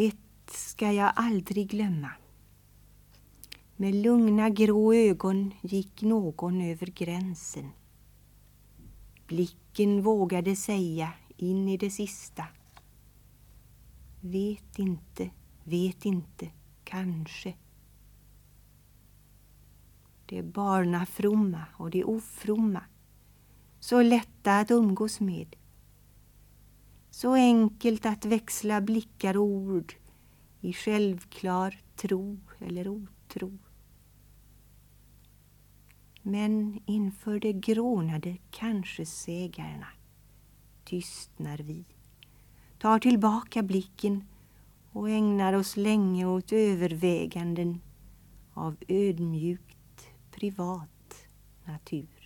Ett ska jag aldrig glömma. Med lugna grå ögon gick någon över gränsen. Blicken vågade säga in i det sista. Vet inte, vet inte, kanske. Det barnafromma och det ofromma. Så lätta att umgås med. Så enkelt att växla blickar och ord i självklar tro eller otro. Men inför de grånade kanske-sägarna tystnar vi, tar tillbaka blicken och ägnar oss länge åt överväganden av ödmjukt privat natur.